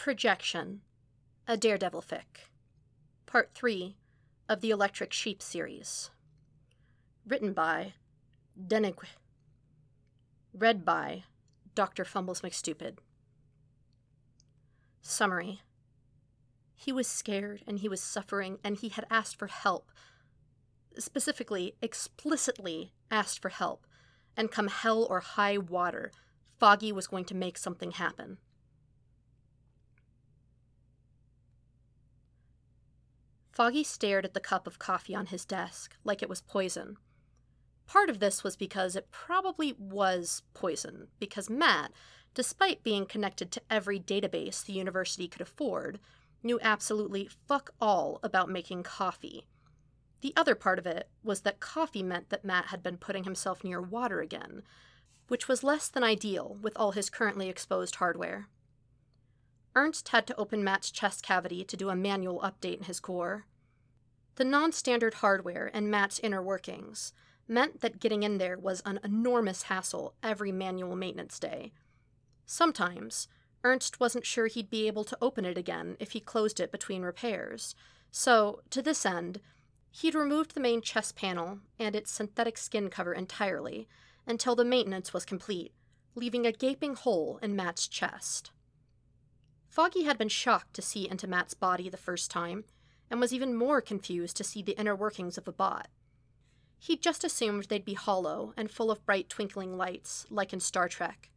Projection, a Daredevil fic. Part 3 of the Electric Sheep series. Written by deniigiq. Read by Dr. Fumbles McStupid. Summary He was scared and he was suffering and he had asked for help. Specifically, explicitly asked for help. And come hell or high water, Foggy was going to make something happen. Foggy stared at the cup of coffee on his desk like it was poison. Part of this was because it probably was poison, because Matt, despite being connected to every database the university could afford, knew absolutely fuck all about making coffee. The other part of it was that coffee meant that Matt had been putting himself near water again, which was less than ideal with all his currently exposed hardware. Ernst had to open Matt's chest cavity to do a manual update in his core. The non standard hardware and Matt's inner workings meant that getting in there was an enormous hassle every manual maintenance day. Sometimes, Ernst wasn't sure he'd be able to open it again if he closed it between repairs, so, to this end, he'd removed the main chest panel and its synthetic skin cover entirely until the maintenance was complete, leaving a gaping hole in Matt's chest. Foggy had been shocked to see into Matt's body the first time, and was even more confused to see the inner workings of a bot. He'd just assumed they'd be hollow and full of bright twinkling lights, like in Star Trek.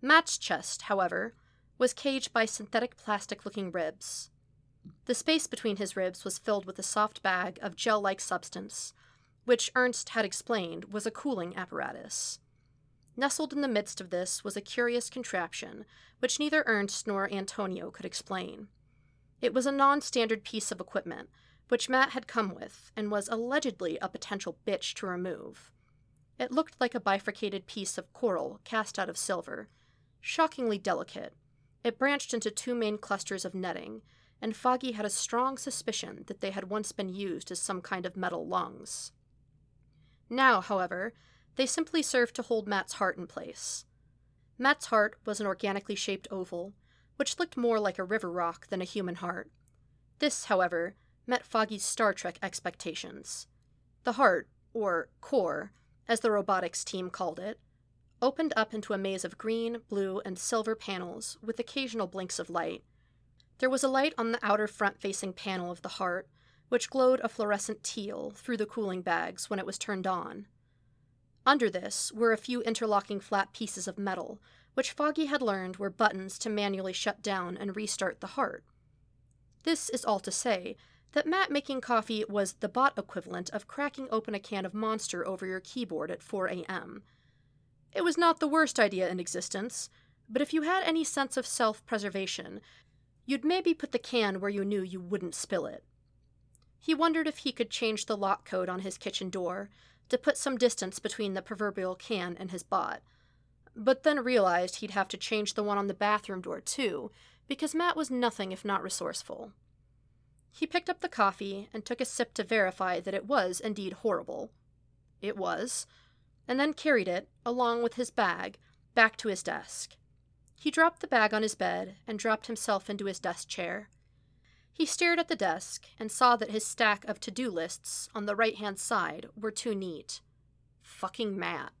Matt's chest, however, was caged by synthetic plastic looking ribs. The space between his ribs was filled with a soft bag of gel like substance, which Ernst had explained was a cooling apparatus. Nestled in the midst of this was a curious contraption, which neither Ernst nor Antonio could explain. It was a non standard piece of equipment, which Matt had come with, and was allegedly a potential bitch to remove. It looked like a bifurcated piece of coral cast out of silver. Shockingly delicate, it branched into two main clusters of netting, and Foggy had a strong suspicion that they had once been used as some kind of metal lungs. Now, however, they simply served to hold Matt's heart in place. Matt's heart was an organically shaped oval, which looked more like a river rock than a human heart. This, however, met Foggy's Star Trek expectations. The heart, or core, as the robotics team called it, opened up into a maze of green, blue, and silver panels with occasional blinks of light. There was a light on the outer front facing panel of the heart, which glowed a fluorescent teal through the cooling bags when it was turned on. Under this were a few interlocking flat pieces of metal, which Foggy had learned were buttons to manually shut down and restart the heart. This is all to say that Matt making coffee was the bot equivalent of cracking open a can of Monster over your keyboard at 4 a.m. It was not the worst idea in existence, but if you had any sense of self preservation, you'd maybe put the can where you knew you wouldn't spill it. He wondered if he could change the lock code on his kitchen door to put some distance between the proverbial can and his bot, but then realized he'd have to change the one on the bathroom door too, because Matt was nothing if not resourceful. He picked up the coffee and took a sip to verify that it was indeed horrible. It was, and then carried it, along with his bag, back to his desk. He dropped the bag on his bed and dropped himself into his desk chair. He stared at the desk and saw that his stack of to do lists on the right hand side were too neat. Fucking Matt.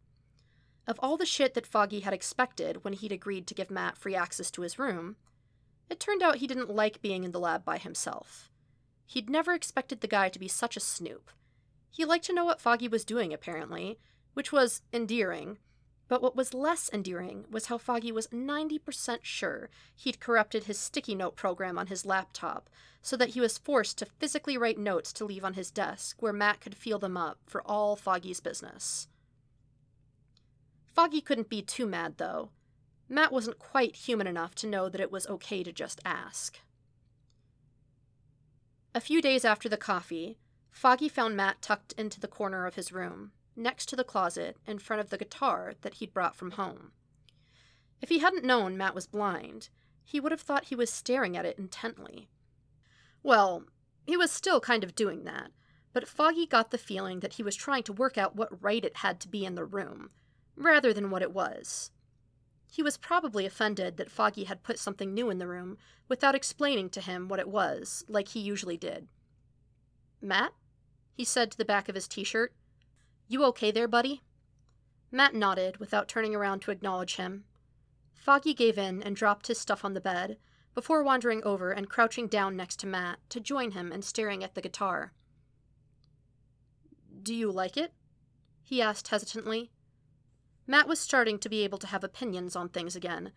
Of all the shit that Foggy had expected when he'd agreed to give Matt free access to his room, it turned out he didn't like being in the lab by himself. He'd never expected the guy to be such a snoop. He liked to know what Foggy was doing, apparently, which was endearing, but what was less endearing was how Foggy was 90% sure he'd corrupted his sticky note program on his laptop so that he was forced to physically write notes to leave on his desk where Matt could feel them up for all Foggy's business. Foggy couldn't be too mad, though. Matt wasn't quite human enough to know that it was okay to just ask. A few days after the coffee, Foggy found Matt tucked into the corner of his room, next to the closet in front of the guitar that he'd brought from home. If he hadn't known Matt was blind, he would have thought he was staring at it intently. Well, he was still kind of doing that, but Foggy got the feeling that he was trying to work out what right it had to be in the room, rather than what it was. He was probably offended that Foggy had put something new in the room without explaining to him what it was, like he usually did. Matt? he said to the back of his t shirt. You okay there, buddy? Matt nodded without turning around to acknowledge him. Foggy gave in and dropped his stuff on the bed before wandering over and crouching down next to Matt to join him and staring at the guitar. Do you like it? he asked hesitantly. Matt was starting to be able to have opinions on things again.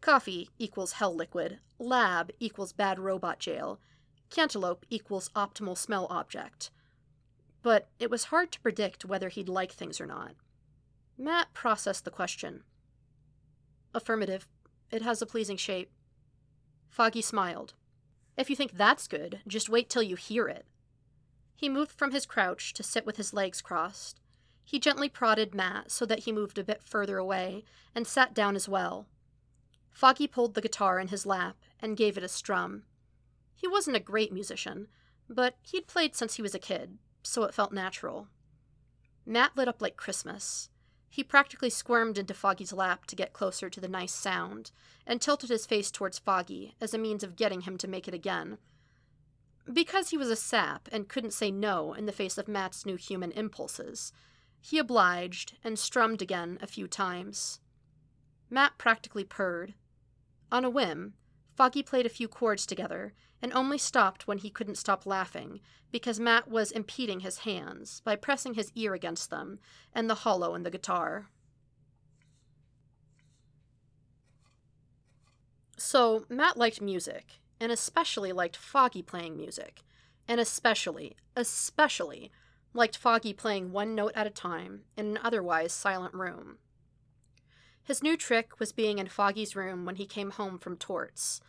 Coffee equals hell liquid, lab equals bad robot jail, cantaloupe equals optimal smell object but it was hard to predict whether he'd like things or not. Matt processed the question. Affirmative. It has a pleasing shape. Foggy smiled. If you think that's good, just wait till you hear it. He moved from his crouch to sit with his legs crossed. He gently prodded Matt so that he moved a bit further away and sat down as well. Foggy pulled the guitar in his lap and gave it a strum. He wasn't a great musician, but he'd played since he was a kid, so it felt natural. Matt lit up like Christmas. He practically squirmed into Foggy's lap to get closer to the nice sound, and tilted his face towards Foggy as a means of getting him to make it again. Because he was a sap and couldn't say no in the face of Matt's new human impulses, he obliged and strummed again a few times. Matt practically purred. On a whim, Foggy played a few chords together and only stopped when he couldn't stop laughing because Matt was impeding his hands by pressing his ear against them and the hollow in the guitar. So, Matt liked music, and especially liked Foggy playing music, and especially, especially liked Foggy playing one note at a time in an otherwise silent room. His new trick was being in Foggy's room when he came home from torts,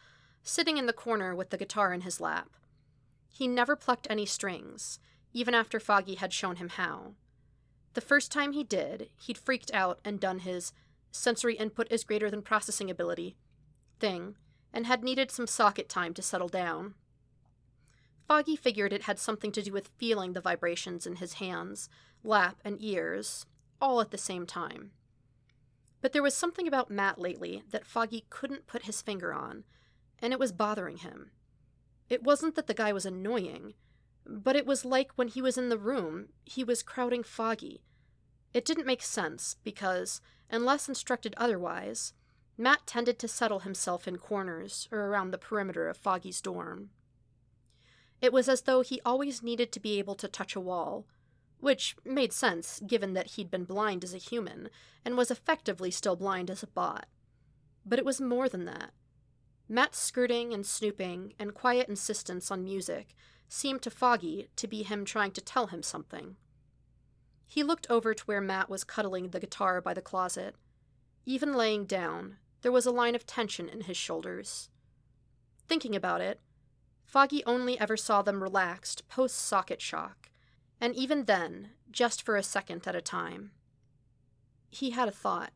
sitting in the corner with the guitar in his lap. He never plucked any strings, even after Foggy had shown him how. The first time he did, he'd freaked out and done his sensory input is greater than processing ability thing, and had needed some socket time to settle down. Foggy figured it had something to do with feeling the vibrations in his hands, lap, and ears, all at the same time. But there was something about Matt lately that Foggy couldn't put his finger on, and it was bothering him. It wasn't that the guy was annoying, but it was like when he was in the room, he was crowding Foggy. It didn't make sense because, unless instructed otherwise, Matt tended to settle himself in corners or around the perimeter of Foggy's dorm. It was as though he always needed to be able to touch a wall, which made sense given that he'd been blind as a human and was effectively still blind as a bot. But it was more than that. Matt's skirting and snooping and quiet insistence on music seemed to Foggy to be him trying to tell him something. He looked over to where Matt was cuddling the guitar by the closet. Even laying down, there was a line of tension in his shoulders. Thinking about it, Foggy only ever saw them relaxed post socket shock, and even then, just for a second at a time. He had a thought.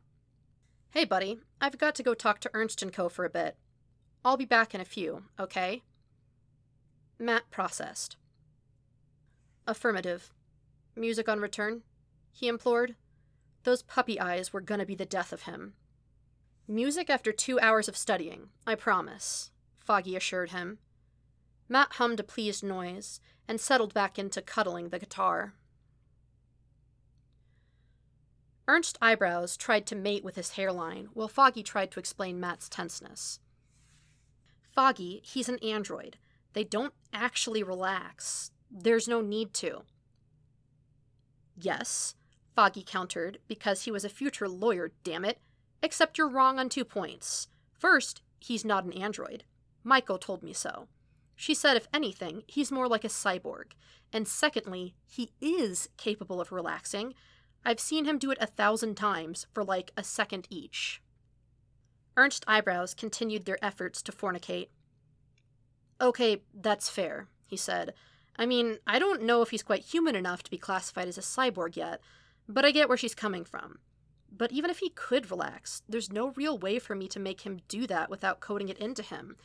Hey, buddy, I've got to go talk to Ernst & Co. for a bit. I'll be back in a few, okay? Matt processed. Affirmative. Music on return? He implored. Those puppy eyes were gonna be the death of him. Music after two hours of studying, I promise, Foggy assured him. Matt hummed a pleased noise and settled back into cuddling the guitar. Ernst's eyebrows tried to mate with his hairline, while Foggy tried to explain Matt's tenseness. Foggy, he's an android. They don't actually relax. There's no need to. Yes, Foggy countered, because he was a future lawyer, damn it. Except you're wrong on two points. First, he's not an android. Michael told me so. She said, if anything, he's more like a cyborg. And secondly, he is capable of relaxing. I've seen him do it a thousand times for like a second each. Ernst's eyebrows continued their efforts to fornicate. Okay, that's fair, he said. I mean, I don't know if he's quite human enough to be classified as a cyborg yet, but I get where she's coming from. But even if he could relax, there's no real way for me to make him do that without coding it into him,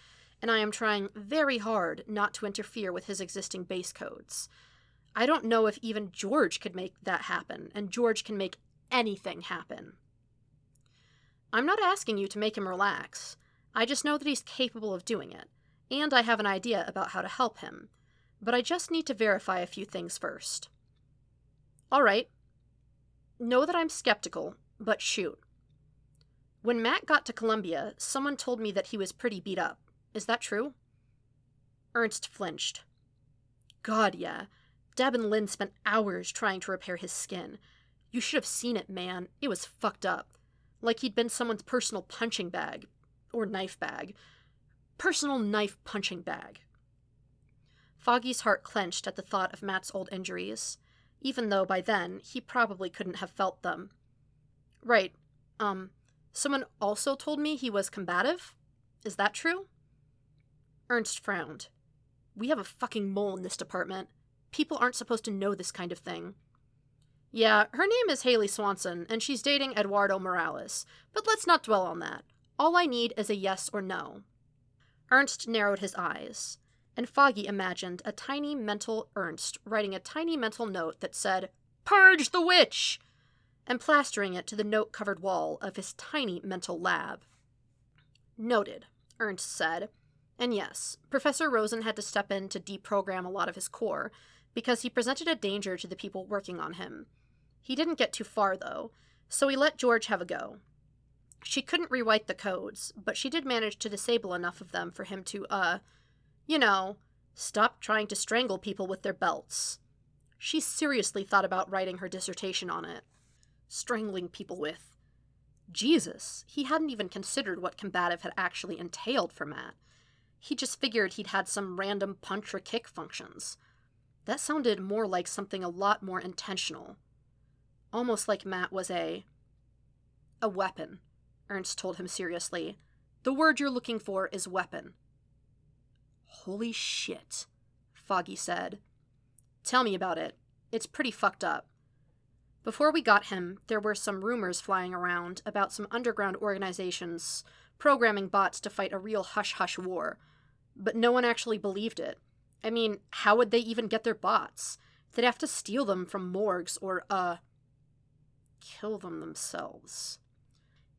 and I am trying very hard not to interfere with his existing base codes. I don't know if even George could make that happen, and George can make anything happen. I'm not asking you to make him relax. I just know that he's capable of doing it, and I have an idea about how to help him. But I just need to verify a few things first. All right. Know that I'm skeptical, but shoot. When Matt got to Columbia, someone told me that he was pretty beat up. Is that true? Ernst flinched. God, yeah. Deb and Lynn spent hours trying to repair his skin. You should have seen it, man. It was fucked up. Like he'd been someone's personal punching bag. Or knife bag. Personal knife punching bag. Foggy's heart clenched at the thought of Matt's old injuries, even though by then he probably couldn't have felt them. Right. Um, someone also told me he was combative? Is that true? Ernst frowned. We have a fucking mole in this department. People aren't supposed to know this kind of thing. Yeah, her name is Haley Swanson, and she's dating Eduardo Morales, but let's not dwell on that. All I need is a yes or no. Ernst narrowed his eyes, and Foggy imagined a tiny mental Ernst writing a tiny mental note that said, Purge the witch! and plastering it to the note covered wall of his tiny mental lab. Noted, Ernst said. And yes, Professor Rosen had to step in to deprogram a lot of his core, because he presented a danger to the people working on him. He didn't get too far, though, so he let George have a go. She couldn't rewrite the codes, but she did manage to disable enough of them for him to, uh, you know, stop trying to strangle people with their belts. She seriously thought about writing her dissertation on it strangling people with. Jesus, he hadn't even considered what combative had actually entailed for Matt. He just figured he'd had some random punch or kick functions. That sounded more like something a lot more intentional. Almost like Matt was a. a weapon, Ernst told him seriously. The word you're looking for is weapon. Holy shit, Foggy said. Tell me about it. It's pretty fucked up. Before we got him, there were some rumors flying around about some underground organizations programming bots to fight a real hush hush war, but no one actually believed it. I mean, how would they even get their bots? They'd have to steal them from morgues or, uh, kill them themselves.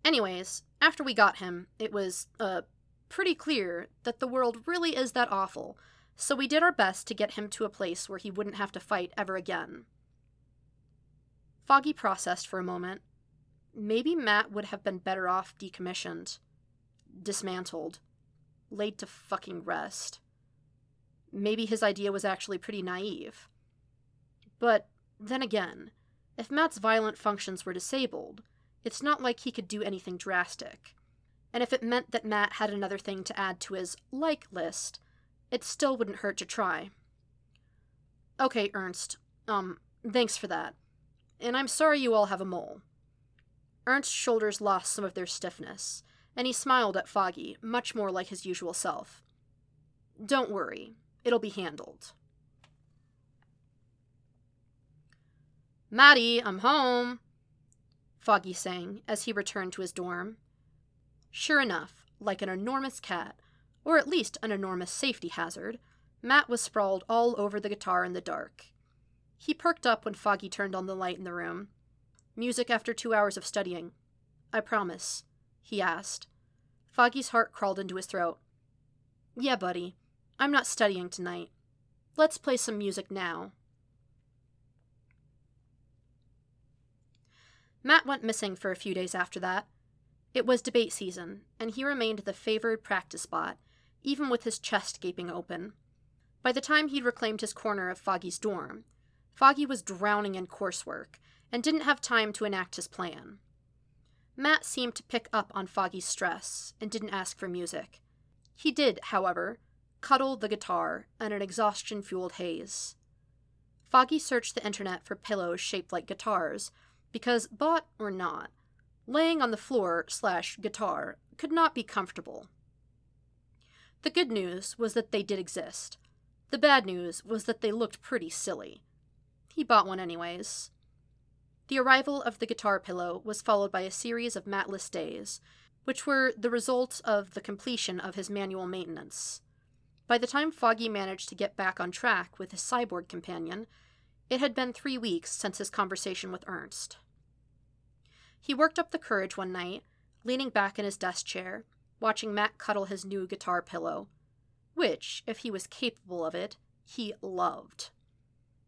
Anyways, after we got him, it was, uh, pretty clear that the world really is that awful, so we did our best to get him to a place where he wouldn't have to fight ever again. Foggy processed for a moment. Maybe Matt would have been better off decommissioned, dismantled, laid to fucking rest. Maybe his idea was actually pretty naive. But then again, if Matt's violent functions were disabled, it's not like he could do anything drastic. And if it meant that Matt had another thing to add to his like list, it still wouldn't hurt to try. Okay, Ernst. Um, thanks for that and I'm sorry you all have a mole. Ernst's shoulders lost some of their stiffness, and he smiled at Foggy, much more like his usual self. Don't worry, it'll be handled. Matty, I'm home, Foggy sang as he returned to his dorm. Sure enough, like an enormous cat, or at least an enormous safety hazard, Matt was sprawled all over the guitar in the dark, he perked up when Foggy turned on the light in the room. Music after two hours of studying. I promise. he asked. Foggy's heart crawled into his throat. Yeah, buddy. I'm not studying tonight. Let's play some music now. Matt went missing for a few days after that. It was debate season, and he remained the favored practice spot, even with his chest gaping open. By the time he'd reclaimed his corner of Foggy's dorm, Foggy was drowning in coursework and didn't have time to enact his plan. Matt seemed to pick up on Foggy's stress and didn't ask for music. He did, however, cuddle the guitar and an exhaustion fueled haze. Foggy searched the internet for pillows shaped like guitars because, bought or not, laying on the floor slash guitar could not be comfortable. The good news was that they did exist. The bad news was that they looked pretty silly. He bought one anyways. The arrival of the guitar pillow was followed by a series of Mattless days, which were the result of the completion of his manual maintenance. By the time Foggy managed to get back on track with his cyborg companion, it had been three weeks since his conversation with Ernst. He worked up the courage one night, leaning back in his desk chair, watching Matt cuddle his new guitar pillow, which, if he was capable of it, he loved.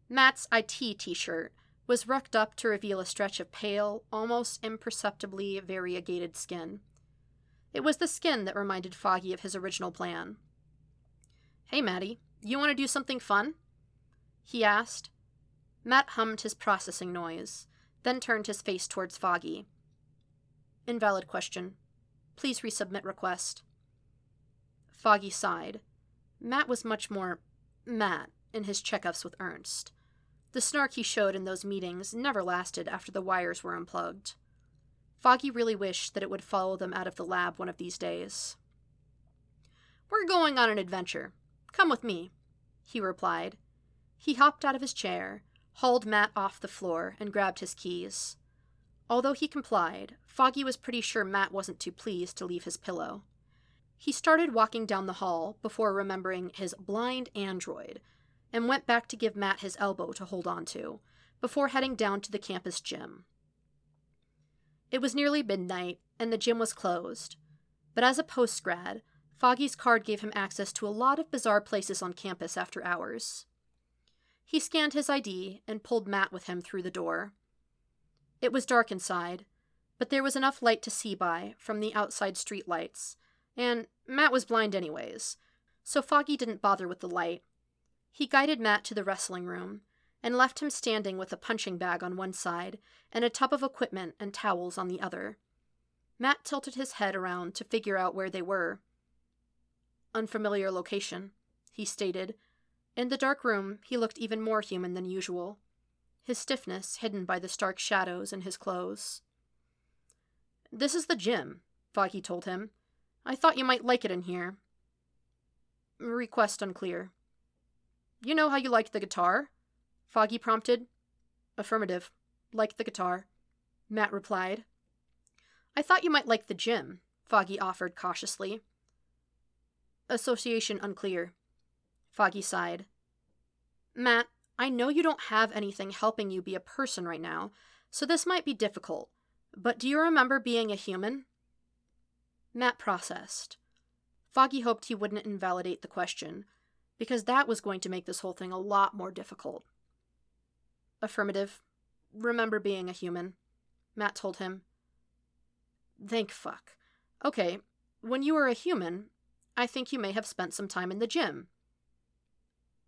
Matt's IT t shirt was rucked up to reveal a stretch of pale, almost imperceptibly variegated skin. It was the skin that reminded Foggy of his original plan. Hey, Matty, you want to do something fun? He asked. Matt hummed his processing noise, then turned his face towards Foggy. Invalid question. Please resubmit request. Foggy sighed. Matt was much more Matt in his checkups with Ernst. The snark he showed in those meetings never lasted after the wires were unplugged. Foggy really wished that it would follow them out of the lab one of these days. We're going on an adventure. Come with me, he replied. He hopped out of his chair, hauled Matt off the floor, and grabbed his keys. Although he complied, Foggy was pretty sure Matt wasn't too pleased to leave his pillow. He started walking down the hall before remembering his blind android and went back to give Matt his elbow to hold on to, before heading down to the campus gym. It was nearly midnight, and the gym was closed. But as a postgrad, Foggy's card gave him access to a lot of bizarre places on campus after hours. He scanned his ID and pulled Matt with him through the door. It was dark inside, but there was enough light to see by from the outside street lights, and Matt was blind anyways, so Foggy didn't bother with the light. He guided Matt to the wrestling room and left him standing with a punching bag on one side and a tub of equipment and towels on the other. Matt tilted his head around to figure out where they were unfamiliar location, he stated. In the dark room, he looked even more human than usual, his stiffness hidden by the stark shadows in his clothes. This is the gym, Foggy told him. I thought you might like it in here. Request unclear. You know how you liked the guitar? Foggy prompted. Affirmative. Liked the guitar. Matt replied. I thought you might like the gym, Foggy offered cautiously. Association unclear. Foggy sighed. Matt, I know you don't have anything helping you be a person right now, so this might be difficult, but do you remember being a human? Matt processed. Foggy hoped he wouldn't invalidate the question, because that was going to make this whole thing a lot more difficult. Affirmative. Remember being a human, Matt told him. Thank fuck. Okay, when you were a human, I think you may have spent some time in the gym.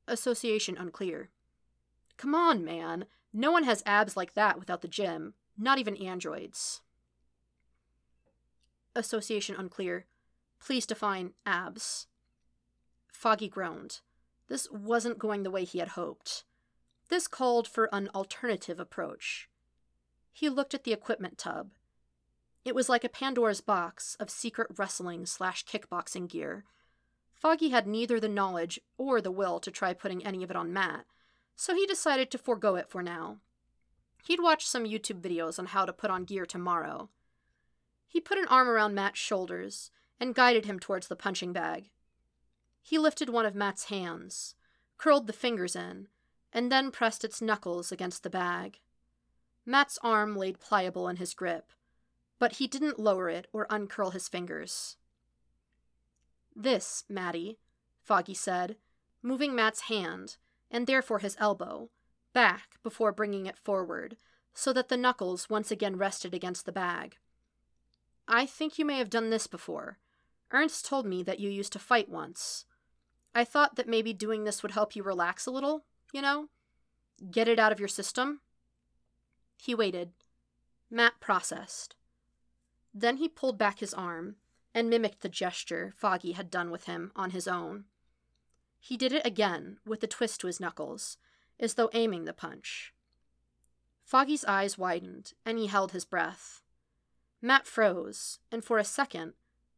Association unclear. Come on, man. No one has abs like that without the gym, not even androids. Association unclear. Please define abs. Foggy groaned. This wasn't going the way he had hoped. This called for an alternative approach. He looked at the equipment tub it was like a Pandora's box of secret wrestling slash kickboxing gear. Foggy had neither the knowledge or the will to try putting any of it on Matt, so he decided to forego it for now. He'd watch some YouTube videos on how to put on gear tomorrow. He put an arm around Matt's shoulders and guided him towards the punching bag. He lifted one of Matt's hands, curled the fingers in, and then pressed its knuckles against the bag. Matt's arm laid pliable in his grip, but he didn't lower it or uncurl his fingers. This, Matty, Foggy said, moving Matt's hand, and therefore his elbow, back before bringing it forward, so that the knuckles once again rested against the bag. I think you may have done this before. Ernst told me that you used to fight once. I thought that maybe doing this would help you relax a little, you know? Get it out of your system. He waited. Matt processed. Then he pulled back his arm and mimicked the gesture Foggy had done with him on his own. He did it again with a twist to his knuckles, as though aiming the punch. Foggy's eyes widened, and he held his breath. Matt froze, and for a second,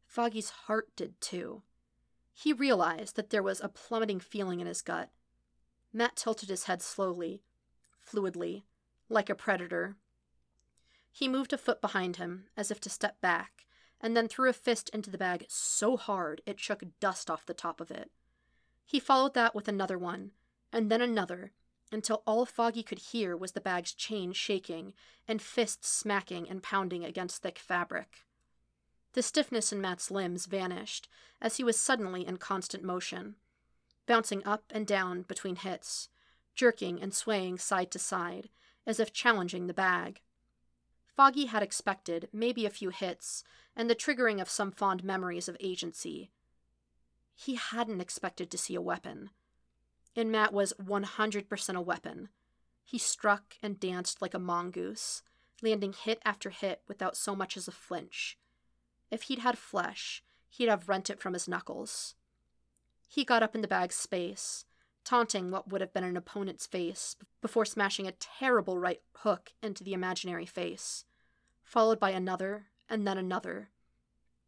Foggy's heart did too. He realized that there was a plummeting feeling in his gut. Matt tilted his head slowly, fluidly, like a predator. He moved a foot behind him, as if to step back, and then threw a fist into the bag so hard it shook dust off the top of it. He followed that with another one, and then another, until all Foggy could hear was the bag's chain shaking and fists smacking and pounding against thick fabric. The stiffness in Matt's limbs vanished as he was suddenly in constant motion, bouncing up and down between hits, jerking and swaying side to side, as if challenging the bag. Foggy had expected maybe a few hits and the triggering of some fond memories of agency. He hadn't expected to see a weapon and Matt was 100% a weapon. He struck and danced like a mongoose, landing hit after hit without so much as a flinch. If he'd had flesh, he'd have rent it from his knuckles. He got up in the bag's space, taunting what would have been an opponent's face before smashing a terrible right hook into the imaginary face, followed by another and then another.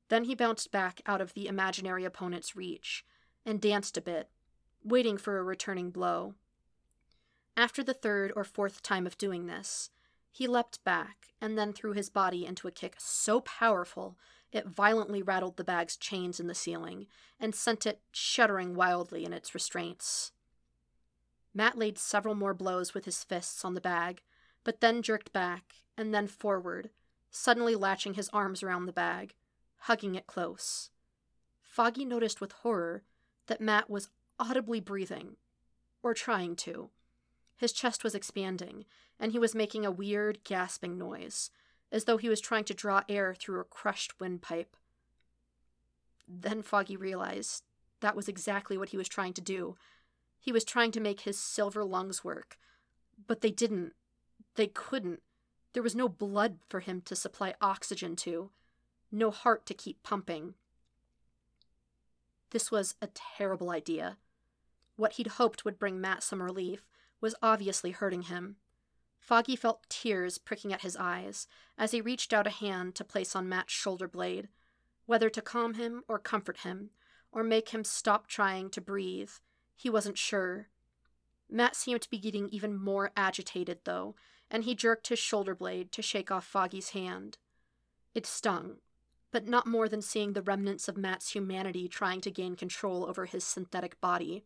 Then he bounced back out of the imaginary opponent's reach and danced a bit waiting for a returning blow. After the third or fourth time of doing this, he leapt back and then threw his body into a kick so powerful it violently rattled the bag's chains in the ceiling and sent it shuddering wildly in its restraints. Matt laid several more blows with his fists on the bag, but then jerked back and then forward, suddenly latching his arms around the bag, hugging it close. Foggy noticed with horror that Matt was audibly breathing, or trying to. His chest was expanding, and he was making a weird, gasping noise, as though he was trying to draw air through a crushed windpipe. Then Foggy realized that was exactly what he was trying to do. He was trying to make his silver lungs work, but they didn't. They couldn't. There was no blood for him to supply oxygen to, no heart to keep pumping. This was a terrible idea. What he'd hoped would bring Matt some relief was obviously hurting him. Foggy felt tears pricking at his eyes as he reached out a hand to place on Matt's shoulder blade, whether to calm him or comfort him, or make him stop trying to breathe. He wasn't sure. Matt seemed to be getting even more agitated, though, and he jerked his shoulder blade to shake off Foggy's hand. It stung, but not more than seeing the remnants of Matt's humanity trying to gain control over his synthetic body.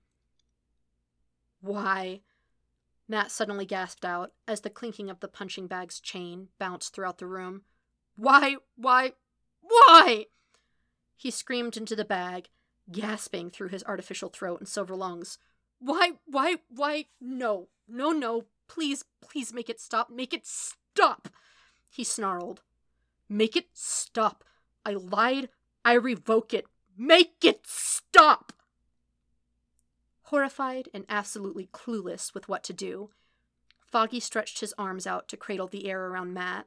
Why? Matt suddenly gasped out as the clinking of the punching bag's chain bounced throughout the room. Why, why, why? He screamed into the bag, gasping through his artificial throat and silver lungs. Why, why, why, no, no, no, please, please make it stop, make it stop, he snarled. Make it stop. I lied. I revoke it. Make it stop! Horrified and absolutely clueless with what to do, Foggy stretched his arms out to cradle the air around Matt,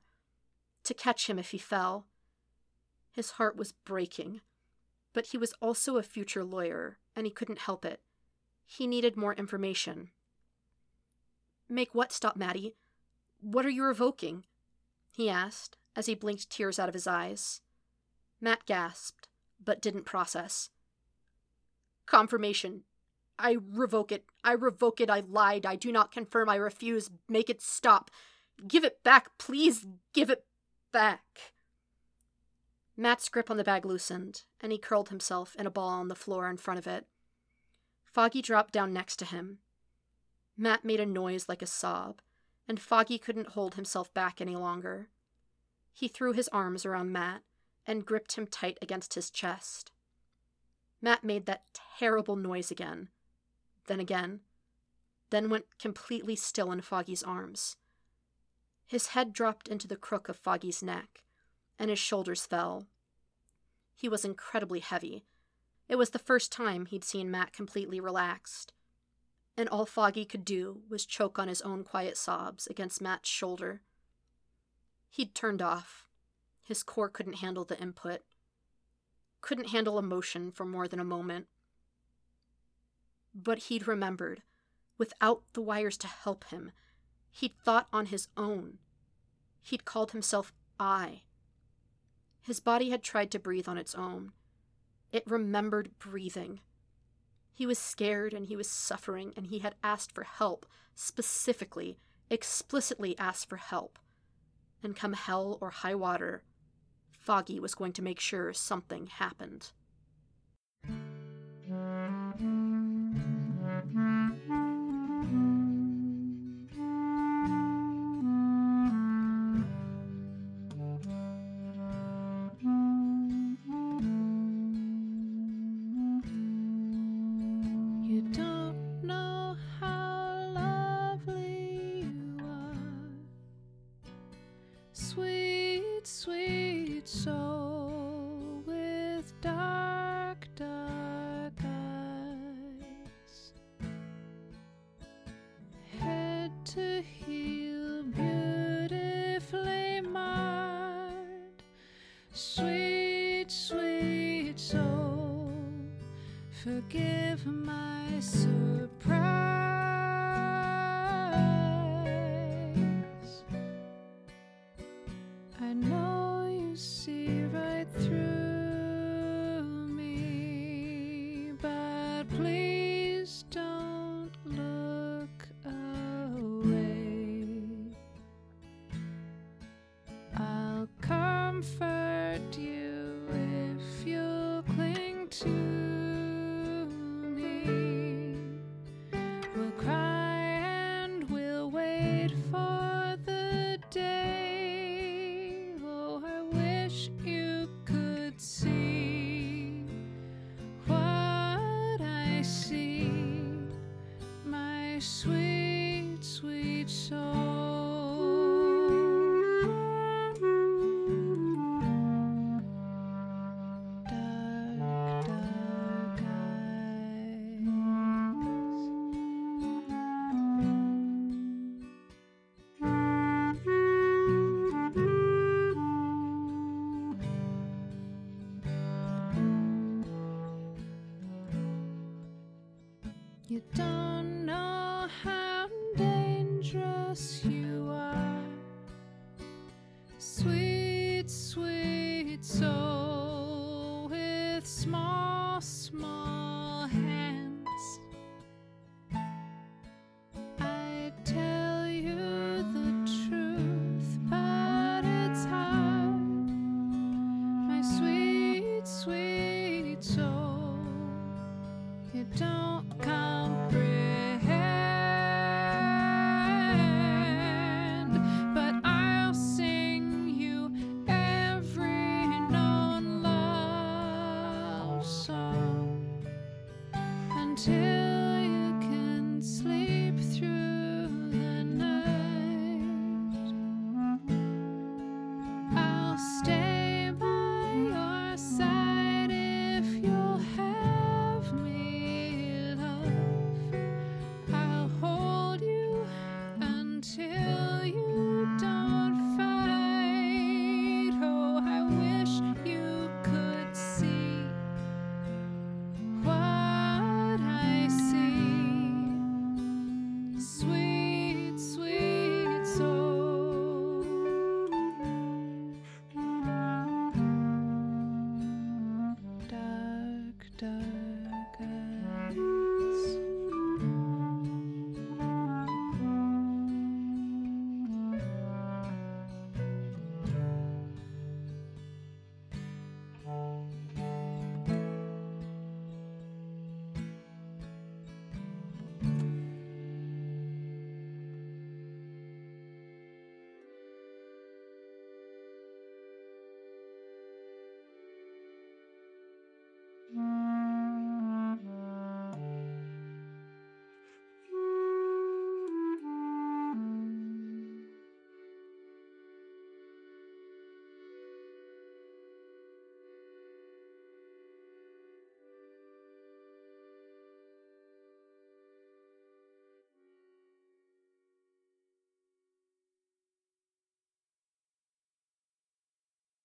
to catch him if he fell. His heart was breaking, but he was also a future lawyer, and he couldn't help it. He needed more information. Make what stop, Matty? What are you revoking? he asked as he blinked tears out of his eyes. Matt gasped, but didn't process. Confirmation. I revoke it. I revoke it. I lied. I do not confirm. I refuse. Make it stop. Give it back. Please give it back. Matt's grip on the bag loosened, and he curled himself in a ball on the floor in front of it. Foggy dropped down next to him. Matt made a noise like a sob, and Foggy couldn't hold himself back any longer. He threw his arms around Matt and gripped him tight against his chest. Matt made that terrible noise again, then again, then went completely still in Foggy's arms. His head dropped into the crook of Foggy's neck, and his shoulders fell. He was incredibly heavy. It was the first time he'd seen Matt completely relaxed, and all Foggy could do was choke on his own quiet sobs against Matt's shoulder. He'd turned off. His core couldn't handle the input, couldn't handle emotion for more than a moment. But he'd remembered, without the wires to help him, he'd thought on his own. He'd called himself I. His body had tried to breathe on its own. It remembered breathing. He was scared and he was suffering, and he had asked for help, specifically, explicitly asked for help. And come hell or high water, Foggy was going to make sure something happened. To heal, beautifully marred. Sweet, sweet soul. Forgive my surprise. See, my sweet, don't comprehend, doctor.